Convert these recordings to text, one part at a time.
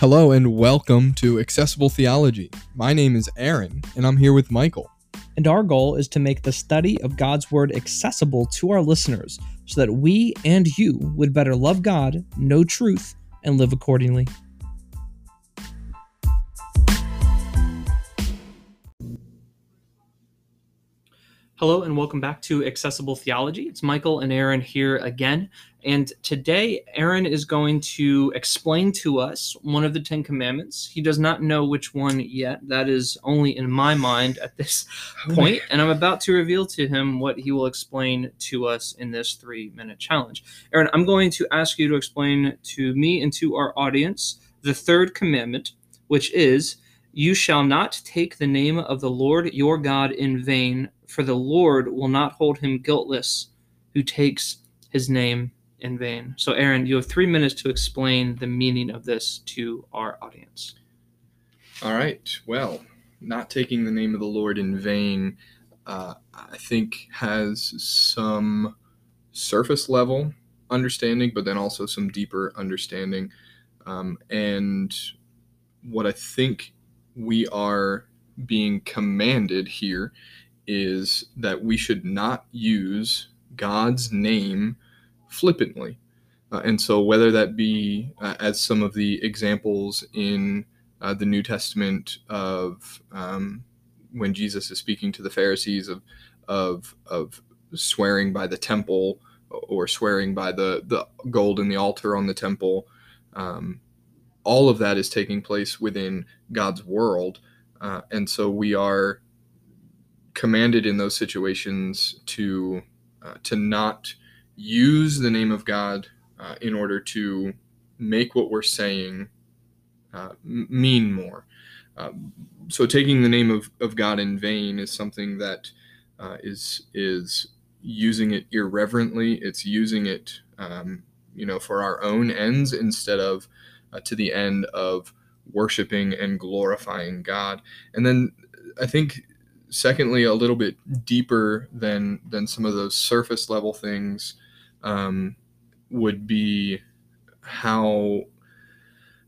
Hello and welcome to Accessible Theology. My name is Aaron, and I'm here with Michael. And our goal is to make the study of God's Word accessible to our listeners so that we and you would better love God, know truth, and live accordingly. Hello and welcome back to Accessible Theology. It's Michael and Aaron here again. And today, Aaron is going to explain to us one of the Ten Commandments. He does not know which one yet. That is only in my mind at this oh point. And I'm about to reveal to him what he will explain to us in this three minute challenge. Aaron, I'm going to ask you to explain to me and to our audience the third commandment, which is You shall not take the name of the Lord your God in vain for the Lord will not hold him guiltless who takes his name in vain. So, Aaron, you have three minutes to explain the meaning of this to our audience. All right. Well, not taking the name of the Lord in vain, uh, I think, has some surface level understanding, but then also some deeper understanding. Um, and what I think we are being commanded here is that we should not use God's name flippantly. Uh, and so, whether that be uh, as some of the examples in uh, the New Testament of um, when Jesus is speaking to the Pharisees of, of, of swearing by the temple or swearing by the, the gold in the altar on the temple, um, all of that is taking place within God's world. Uh, and so, we are commanded in those situations to uh, to not use the name of God uh, in order to make what we're saying uh, mean more. Um, so taking the name of, of God in vain is something that uh, is is using it irreverently. It's using it, um, you know, for our own ends instead of uh, to the end of worshiping and glorifying God. And then I think secondly, a little bit deeper than than some of those surface level things um, would be how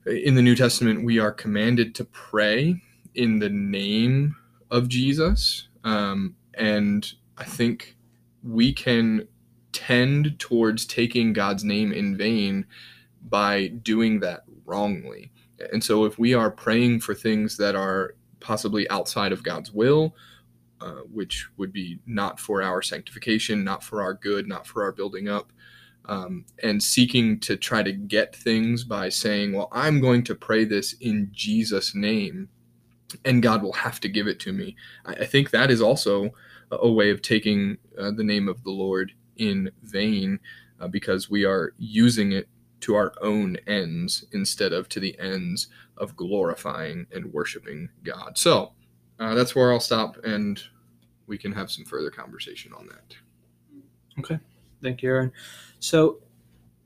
in the New Testament we are commanded to pray in the name of Jesus, um, and I think we can tend towards taking God's name in vain by doing that wrongly. And so, if we are praying for things that are possibly outside of God's will, uh, which would be not for our sanctification, not for our good, not for our building up, um, and seeking to try to get things by saying, Well, I'm going to pray this in Jesus' name, and God will have to give it to me. I, I think that is also a, way of taking uh, the name of the Lord in vain uh, because we are using it to our own ends instead of to the ends of glorifying and worshiping God. So, uh, that's where I'll stop, and we can have some further conversation on that. Okay, thank you, Aaron. So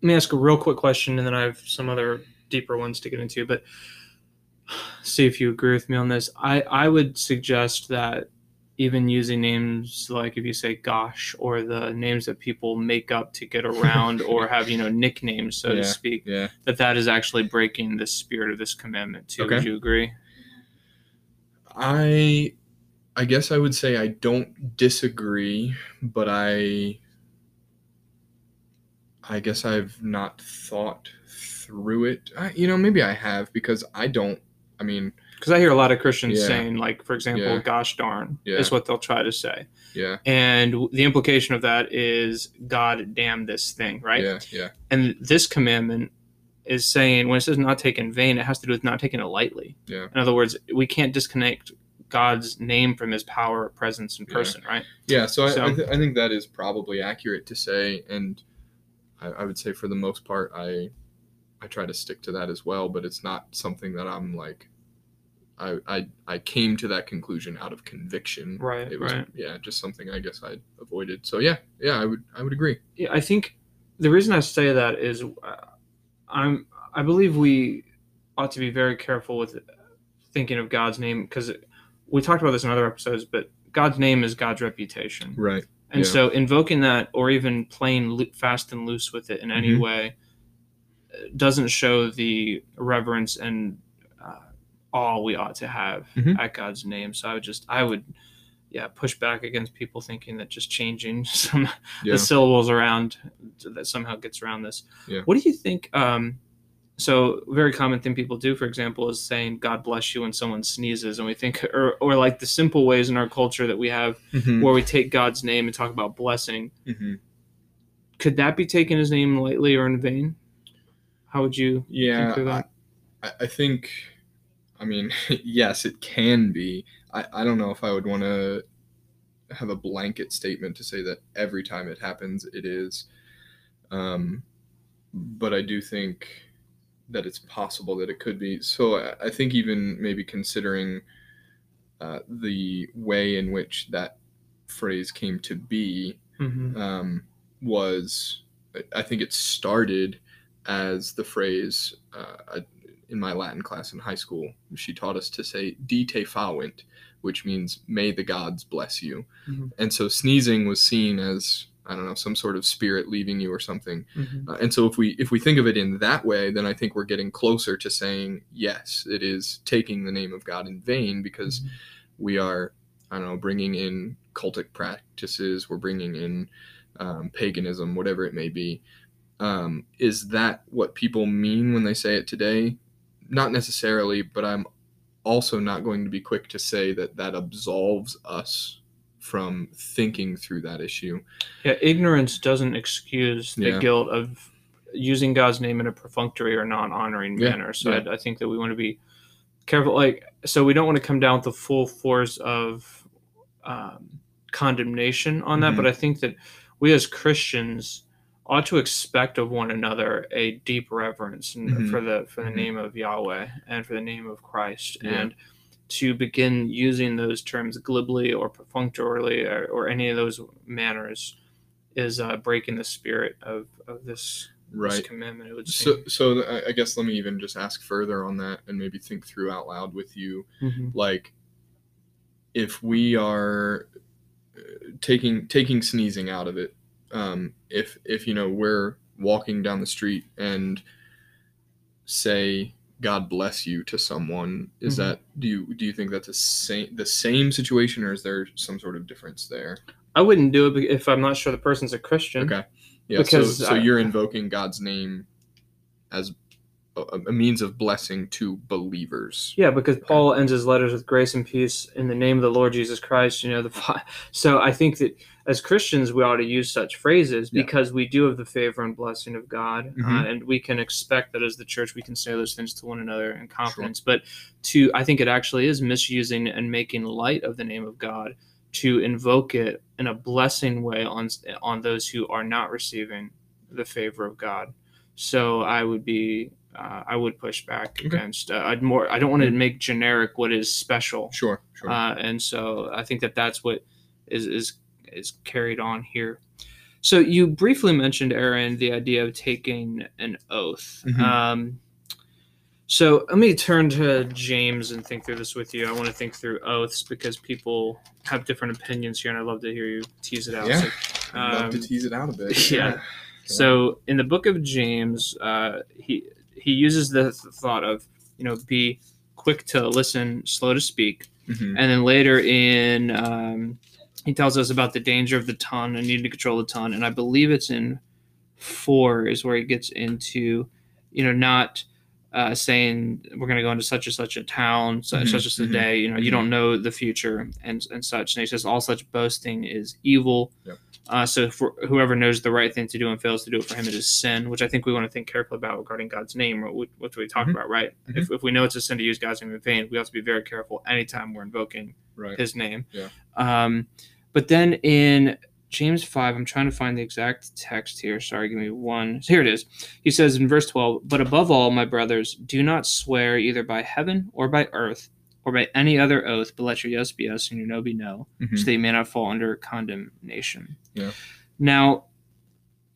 let me ask a real quick question, and then I have some other deeper ones to get into. But see if you agree with me on this. I I would suggest that even using names like if you say gosh or the names that people make up to get around or have you know nicknames so yeah, to speak yeah. that that is actually breaking the spirit of this commandment too Okay. would you agree I I guess I would say I don't disagree, but I I guess I've not thought through it. I, you know, maybe I have because I don't. I mean, because i hear a lot of christians Yeah. saying like for example Yeah. gosh darn Yeah. is what they'll try to say yeah, and w- the implication of that is god damn this thing right yeah, yeah, and this commandment is saying when it says not taken in vain it has to do with not taking it lightly Yeah. in other words we can't disconnect god's name from his power presence and person right yeah. So, I, I, th- I think that is probably accurate to say, and I, I would say for the most part, I I try to stick to that as well. But it's not something that I'm like. I, I, I came to that conclusion out of conviction. Right, It was right. yeah, just something I guess I avoided. So yeah, yeah, I would I would agree. yeah, I think the reason I say that is uh, I'm I believe we ought to be very careful with thinking of God's name because we talked about this in other episodes, but God's name is God's reputation, Right. and Yeah. so invoking that or even playing fast and loose with it in any Mhm. way, doesn't show the reverence and uh, awe we ought to have Mhm. at God's name. So I would just I would yeah push back against people thinking that just changing some Yeah. the syllables around that somehow gets around this. Yeah. What do you think? Um, so very common thing people do, for example, is saying "God bless you" when someone sneezes, and we think, or or like the simple ways in our culture that we have Mhm. where we take God's name and talk about blessing. Mhm. Could that be taken his name lightly or in vain? How would you Yeah, think through that? I, I think, I mean, yes, it can be. I, I don't know if I would want to have a blanket statement to say that every time it happens, it is. Um, but I do think that it's possible that it could be. So I, I think even maybe considering uh, the way in which that phrase came to be, Mhm. um, was I- think it started as the phrase uh, I- in my Latin class in high school. She taught us to say "di te fawent," which means "may the gods bless you." Mhm. And so sneezing was seen as I don't know some sort of spirit leaving you or something. Mhm. Uh, and so if we if we think of it in that way, then I think we're getting closer to saying yes, it is taking the name of God in vain because we are I don't know bringing in cultic practices, we're bringing in um, paganism, whatever it may be. Um, is that what people mean when they say it today? Not necessarily, but I'm also not going to be quick to say that that absolves us from thinking through that issue. Yeah, ignorance doesn't excuse the Yeah. guilt of using God's name in a perfunctory or non-honoring Yeah, manner. So yeah. I, I think that we want to be careful. Like, so we don't want to come down with the full force of um, condemnation on that. Mhm. But I think that we as Christians ought to expect of one another a deep reverence Mhm. for the for the Mhm. name of Yahweh and for the name of Christ Yeah. and to begin using those terms glibly or perfunctorily or, or any of those manners is uh, breaking the spirit of, of this, this Right. commandment. It would So, so th- I- guess let me even just ask further on that and maybe think through out loud with you. Mhm. Like, if we are uh, taking taking sneezing out of it, um, if if you know we're walking down the street and say God bless you to someone, is Mhm. that do you do you think that's the same the same situation or is there some sort of difference there? I wouldn't do it if I'm not sure the person's a Christian. Okay. Yeah. Because so, so I- you're invoking God's name as a, a means of blessing to believers. Yeah, because Paul ends his letters with grace and peace in the name of the Lord Jesus Christ. You know, the so I think that as Christians we ought to use such phrases Yeah. because we do have the favor and blessing of God, uh, Mhm. and we can expect that as the church we can say those things to one another in confidence. But to I think it actually is misusing and making light of the name of God to invoke it in a blessing way on on those who are not receiving the favor of God. So I would be uh, I would push back Okay. against. Uh, I'd more. I don't want to make generic what is special, Sure. Sure. uh, and so I think that that's what is is is carried on here. So you briefly mentioned, Aaron, the idea of taking an oath. Mhm. Um, so let me turn to James and think through this with you. I want to think through oaths because people have different opinions here, and I'd love to hear you tease it out. Yeah. So, I'd love to um, tease it out a bit. yeah. So in the book of James, uh, he he uses the thought of you know be quick to listen, slow to speak, Mhm. and then later in um, he tells us about the danger of the tongue and needing to control the tongue, and I believe it's in four is where he gets into you know not. Uh, saying we're going to go into such and such a town, such Mhm, such as a mhm, day. You know, you mhm. don't know the future and and such. And he says all such boasting is evil. Yep. Uh, so for whoever knows the right thing to do and fails to do it for him, it is sin, which I think we want to think carefully about regarding God's name, or what what we talked Mhm. about, right? Mhm. If, if we know it's a sin to use God's name in vain, we have to be very careful anytime we're invoking Right. His name. Yeah. Um, but then in James 5, I'm trying to find the exact text here. Sorry, give me one. Here it is. He says in verse 12, But above all, my brothers, do not swear either by heaven or by earth or by any other oath, but let your yes be yes and your no be no, Mhm. so they may not fall under condemnation. Yeah. Now,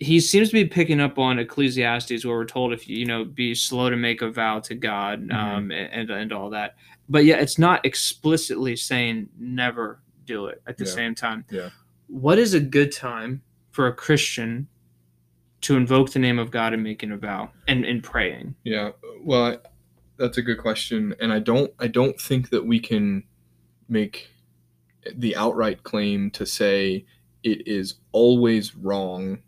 he seems to be picking up on Ecclesiastes, where we're told if you, you know, be slow to make a vow to God Mhm. um, and, and all that. But yet, it's not explicitly saying never do it at the Yeah. same time. Yeah. What is a good time for a Christian to invoke the name of God and making a vow and, and praying? Yeah, well, I, that's a good question, and I don't I don't think that we can make the outright claim to say it is always wrong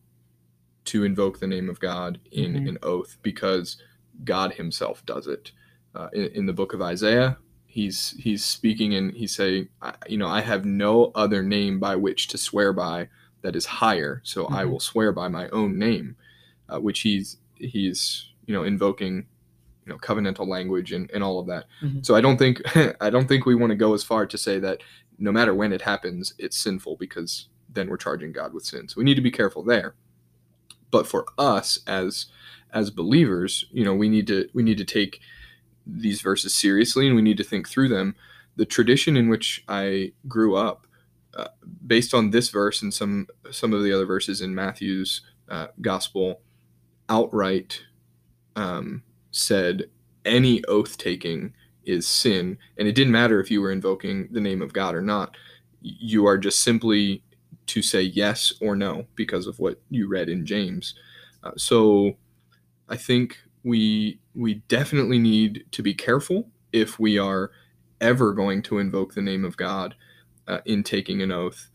to invoke the name of God in Mhm. an oath because God Himself does it. Uh, in, in the book of Isaiah, he's he's speaking and he's saying, I- you know, I have no other name by which to swear by that is higher, so I Mhm. will swear by my own name, uh, which he's he's you know invoking you know covenantal language and, and all of that. Mhm. So I don't think I don't think we want to go as far to say that no matter when it happens, it's sinful because then we're charging God with sin. So we need to be careful there. But for us as as believers, you know, we need to we need to take these verses seriously and we need to think through them. The tradition in which I grew up, uh, based on this verse and some some of the other verses in Matthew's uh, gospel, outright um, said any oath taking is sin, and it didn't matter if you were invoking the name of God or not. You are just simply to say yes or no because of what you read in James. Uh, so I think we we definitely need to be careful if we are ever going to invoke the name of God uh, in taking an oath.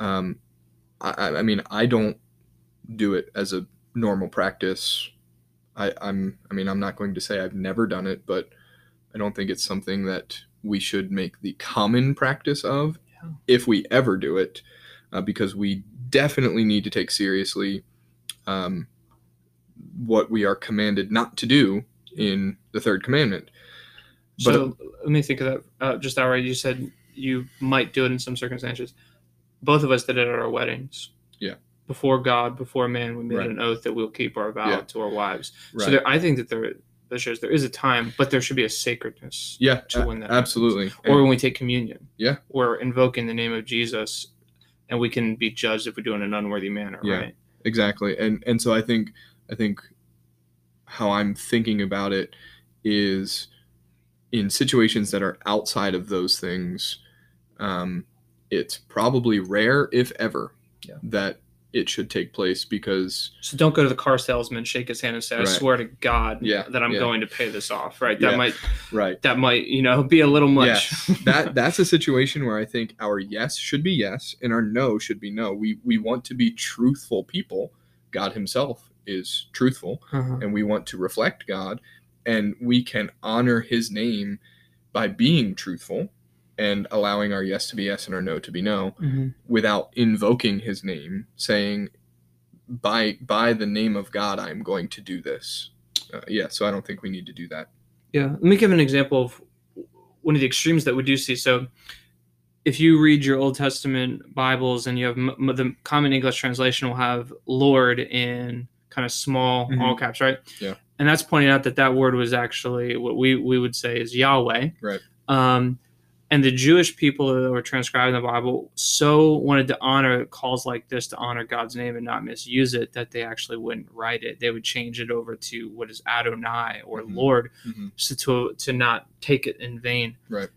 Um, I, I- I mean, I don't do it as a normal practice. I, I'm I mean, I'm not going to say I've never done it, but I don't think it's something that we should make the common practice of Yeah. if we ever do it, uh, because we definitely need to take seriously um, what we are commanded not to do in the third commandment. But so let me think of that uh, just outright. You said you might do it in some circumstances. Both of us did it at our weddings. Yeah. Before God, before man, we made Right. an oath that we'll keep our vow Yeah. to our wives. right. So there, I think that there, that shows there is a time, but there should be a sacredness. yeah, to when that happens. absolutely. Or when we take communion. Yeah. We're invoking the name of Jesus, and we can be judged if we do it in an unworthy manner. Yeah. Right. exactly and and so i think i think how i'm thinking about it is in situations that are outside of those things um, it's probably rare if ever Yeah. that it should take place because So don't go to the car salesman, shake his hand, and say, "I Right. swear to God Yeah, that I'm yeah. going to pay this off." Right? That Yeah. might right that might you know be a little much. that that's a situation where i think our yes should be yes and our no should be no we we want to be truthful people god himself is truthful Uh-huh. and we want to reflect God, and we can honor His name by being truthful and allowing our yes to be yes and our no to be no, Mhm. without invoking His name, saying, "By by the name of God, I am going to do this." Uh, yeah, so I don't think we need to do that. Yeah. Let me give an example of one of the extremes that we do see. So, if you read your Old Testament Bibles and you have m- the Common English translation will have Lord in kind of small Mhm. all caps, right? Yeah. And that's pointing out that that word was actually what we we would say is Yahweh. Right. Um, and the Jewish people that were transcribing the Bible so wanted to honor calls like this to honor God's name and not misuse it that they actually wouldn't write it. They would change it over to what is Adonai or Mhm. Lord Mhm. so to to not take it in vain. Right.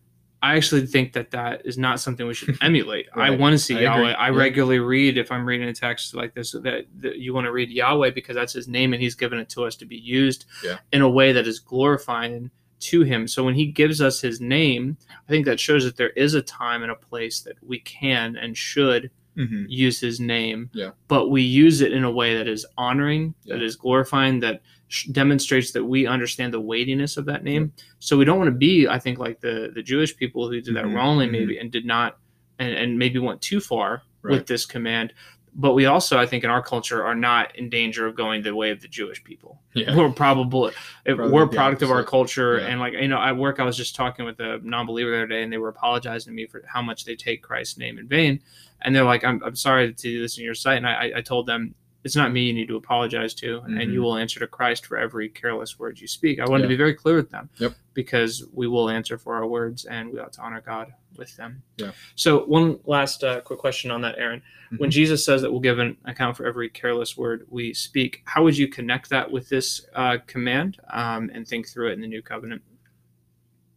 I actually think that that is not something we should emulate. I want to see I Yahweh. agree. I Yeah. regularly read if I'm reading a text like this that, that you want to read Yahweh because that's His name and He's given it to us to be used Yeah. in a way that is glorifying to Him. So when He gives us His name, I think that shows that there is a time and a place that we can and should Mhm. use his name Yeah. but we use it in a way that is honoring that Yeah. is glorifying that sh- demonstrates that we understand the weightiness of that name so we don't want to be i think like the the jewish people who did that Mhm, wrongly mhm. maybe and did not and, and maybe went too far Right. with this command but we also i think in our culture are not in danger of going the way of the jewish people Yeah. we're probably Probably we're a product of our culture Yeah. and like you know at work i was just talking with a non-believer the other day and they were apologizing to me for how much they take christ's name in vain and they're like i'm, I'm sorry to do this in your sight and I, I told them it's not me you need to apologize to and Mhm. you will answer to christ for every careless word you speak i wanted to be very clear with them Yep. because we will answer for our words and we ought to honor god with them Yeah. so one last uh, quick question on that aaron when Mhm. jesus says that we'll give an account for every careless word we speak how would you connect that with this uh, command um, and think through it in the new covenant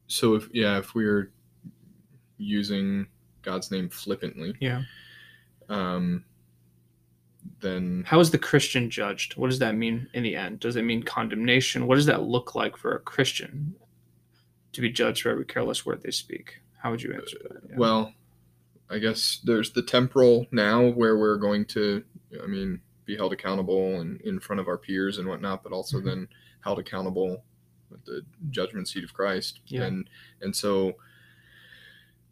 So if yeah, if we're using God's name flippantly, Yeah. um, then How is the Christian judged? What does that mean in the end? Does it mean condemnation? What does that look like for a Christian to be judged for every careless word they speak? How would you answer that? Yeah. Well, I guess there's the temporal now where we're going to, I mean, be held accountable and in front of our peers and whatnot, but also Mhm. then held accountable at the judgment seat of Christ. Yeah. And and so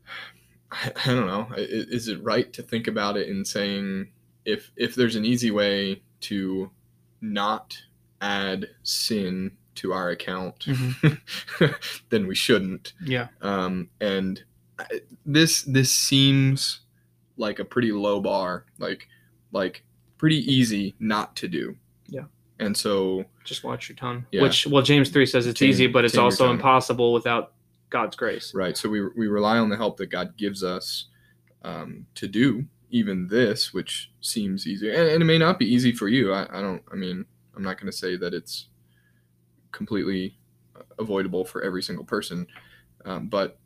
I, I don't know. Is it right to think about it in saying if if there's an easy way to not add sin to our account, Mhm. then we shouldn't yeah. um, and I- this this seems like a pretty low bar like like pretty easy not to do Yeah. and so Just watch your tongue. Yeah. Which, well, James 3 says it's Tame- easy, but it's also impossible without God's grace. right so we, we rely on the help that god gives us um, to do even this which seems easier and, and it may not be easy for you. I, I don't i mean i'm not going to say that it's completely avoidable for every single person um, but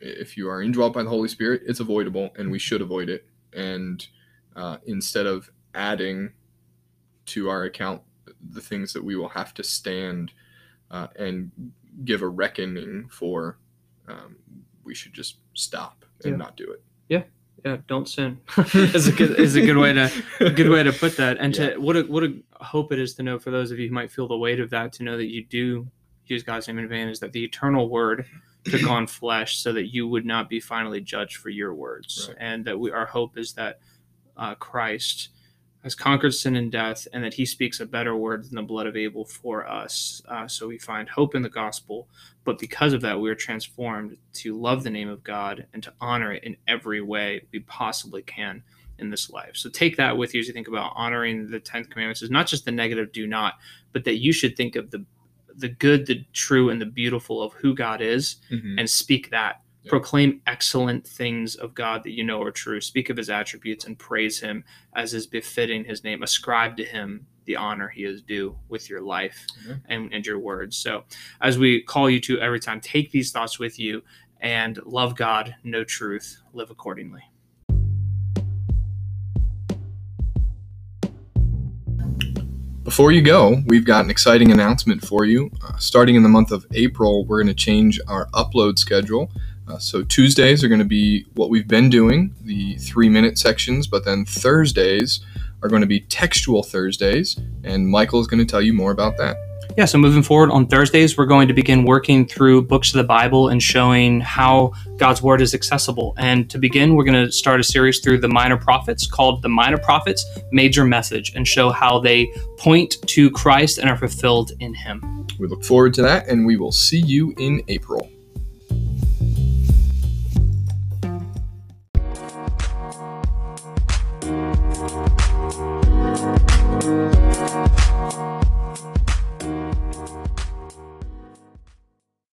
if you are indwelt by the holy spirit it's avoidable and we should avoid it. And uh, instead of adding to our account the things that we will have to stand uh, and give a reckoning for um, we should just stop and Yeah. not do it. Yeah, don't sin. is a good is a good way to a good way to put that. And Yeah. to what a what a hope it is to know for those of you who might feel the weight of that to know that you do use God's name in vain is that the eternal word took on flesh so that you would not be finally judged for your words. Right. And that we our hope is that uh, Christ has conquered sin and death, and that He speaks a better word than the blood of Abel for us. Uh, so we find hope in the gospel, but because of that, we are transformed to love the name of God and to honor it in every way we possibly can in this life. So take that with you as you think about honoring the Tenth Commandments. Is not just the negative "do not," but that you should think of the the good, the true, and the beautiful of who God is, Mhm. and speak that. Yeah. Proclaim excellent things of God that you know are true. Speak of His attributes and praise Him as is befitting His name. Ascribe to Him the honor He is due with your life Yeah. and, and your words. So, as we call you to every time, take these thoughts with you and love God, know truth, live accordingly. Before you go, we've got an exciting announcement for you. Uh, starting in the month of April, we're going to change our upload schedule. Uh, so Tuesdays are going to be what we've been doing, the three minute sections, but then Thursdays are going to be textual Thursdays, and Michael is going to tell you more about that. Yeah, so moving forward on Thursdays, we're going to begin working through books of the Bible and showing how God's Word is accessible. And to begin, we're going to start a series through the Minor Prophets called The Minor Prophets Major Message and show how they point to Christ and are fulfilled in Him. We look forward to that, and we will see you in April.